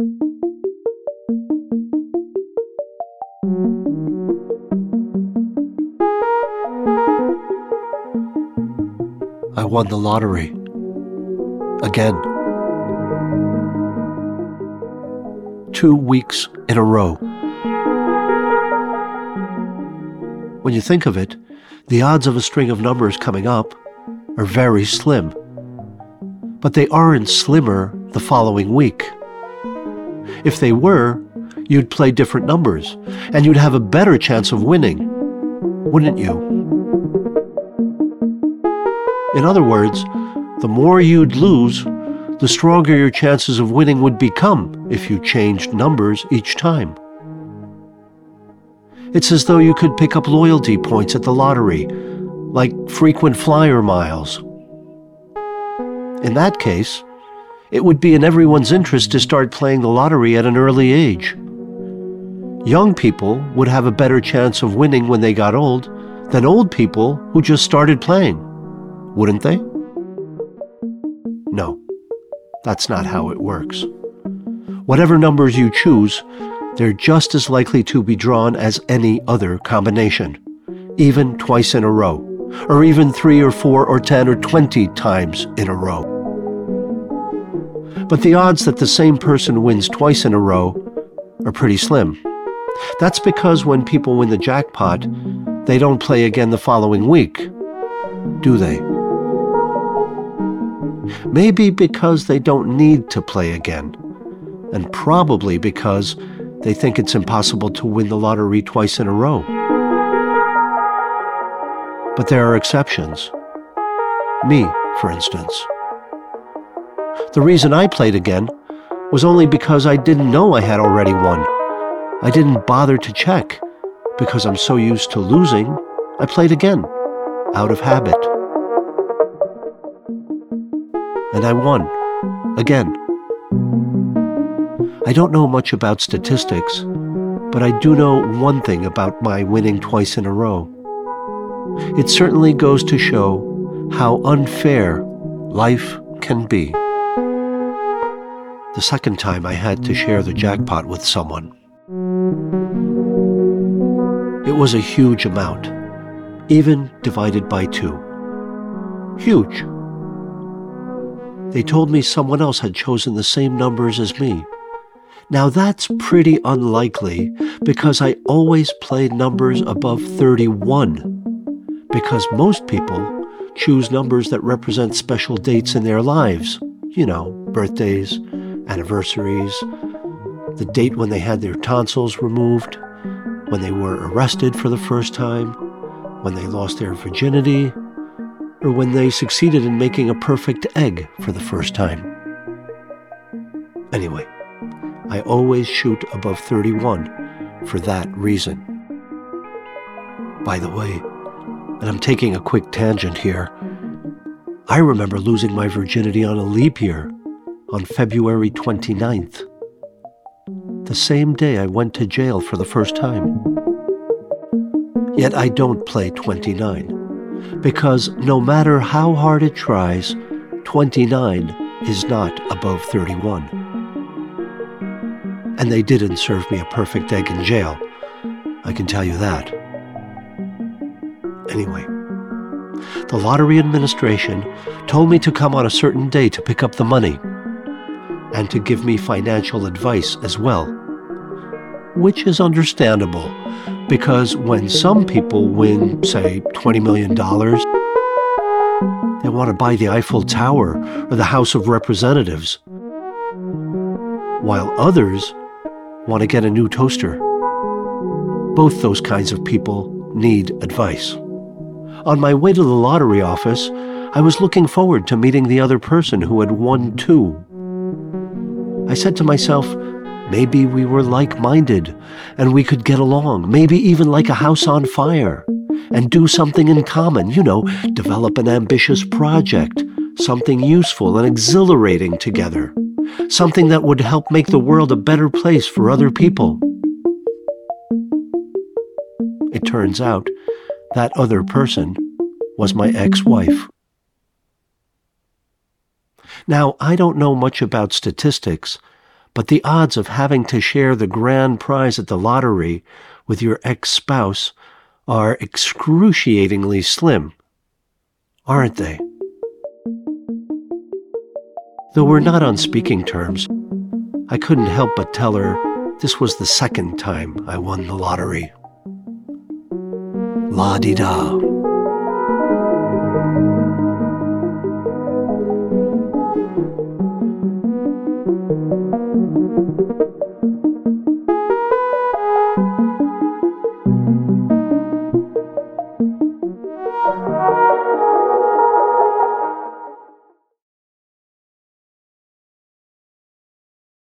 I won the lottery. Again. Two weeks in a row. When you think of it, the odds of a string of numbers coming up are very slim. But they aren't slimmer the following week. If they were, you'd play different numbers, and you'd have a better chance of winning, wouldn't you? In other words, the more you'd lose, the stronger your chances of winning would become if you changed numbers each time. It's as though you could pick up loyalty points at the lottery, like frequent flyer miles. In that case, it would be in everyone's interest to start playing the lottery at an early age. Young people would have a better chance of winning when they got old than old people who just started playing, wouldn't they? No, that's not how it works. Whatever numbers you choose, they're just as likely to be drawn as any other combination, even twice in a row, or even three or four or ten or twenty times in a row. But the odds that the same person wins twice in a row are pretty slim. That's because when people win the jackpot, they don't play again the following week, do they? Maybe because they don't need to play again, and probably because they think it's impossible to win the lottery twice in a row. But there are exceptions. Me, for instance. The reason I played again was only because I didn't know I had already won. I didn't bother to check. Because I'm so used to losing, I played again, out of habit. And I won. Again. I don't know much about statistics, but I do know one thing about my winning twice in a row. It certainly goes to show how unfair life can be. The second time I had to share the jackpot with someone. It was a huge amount, even divided by two. Huge. They told me someone else had chosen the same numbers as me. Now that's pretty unlikely because I always play numbers above 31. Because most people choose numbers that represent special dates in their lives. You know, birthdays, anniversaries, the date when they had their tonsils removed, when they were arrested for the first time, when they lost their virginity, or when they succeeded in making a perfect egg for the first time. Anyway, I always shoot above 31 for that reason. By the way, and I'm taking a quick tangent here, I remember losing my virginity on a leap year on February 29th, the same day I went to jail for the first time. Yet I don't play 29, because no matter how hard it tries, 29 is not above 31. And they didn't serve me a perfect egg in jail, I can tell you that. Anyway, the lottery administration told me to come on a certain day to pick up the money and to give me financial advice as well. Which is understandable, because when some people win, say, $20 million, they want to buy the Eiffel Tower or the House of Representatives, while others want to get a new toaster. Both those kinds of people need advice. On my way to the lottery office, I was looking forward to meeting the other person who had won too. I said to myself, maybe we were like minded and we could get along, maybe even like a house on fire, and do something in common, you know, develop an ambitious project, something useful and exhilarating together, something that would help make the world a better place for other people. It turns out that other person was my ex wife. Now, I don't know much about statistics, but the odds of having to share the grand prize at the lottery with your ex spouse are excruciatingly slim, aren't they? Though we're not on speaking terms, I couldn't help but tell her this was the second time I won the lottery. La di da.